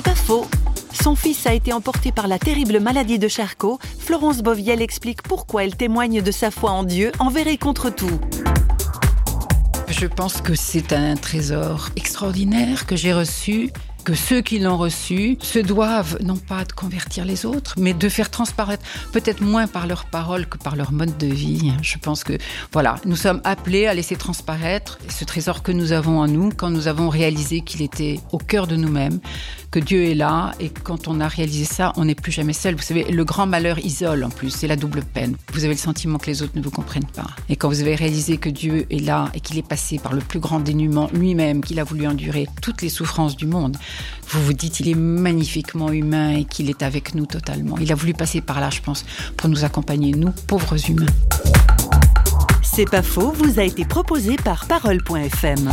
C'est pas faux. Son fils a été emporté par la terrible maladie de Charcot. Florence Boviel explique pourquoi elle témoigne de sa foi en Dieu envers et contre tout. Je pense que c'est un trésor extraordinaire que j'ai reçu que ceux qui l'ont reçu se doivent non pas de convertir les autres, mais de faire transparaître, peut-être moins par leurs paroles que par leur mode de vie. Je pense que, voilà, nous sommes appelés à laisser transparaître ce trésor que nous avons en nous quand nous avons réalisé qu'il était au cœur de nous-mêmes, que Dieu est là, et quand on a réalisé ça, on n'est plus jamais seul. Vous savez, le grand malheur isole en plus, c'est la double peine. Vous avez le sentiment que les autres ne vous comprennent pas. Et quand vous avez réalisé que Dieu est là et qu'il est passé par le plus grand dénuement lui-même, qu'il a voulu endurer toutes les souffrances du monde, vous vous dites, il est magnifiquement humain et qu'il est avec nous totalement. Il a voulu passer par là, je pense, pour nous accompagner, nous, pauvres humains. C'est pas faux, vous a été proposé par Parole.fm.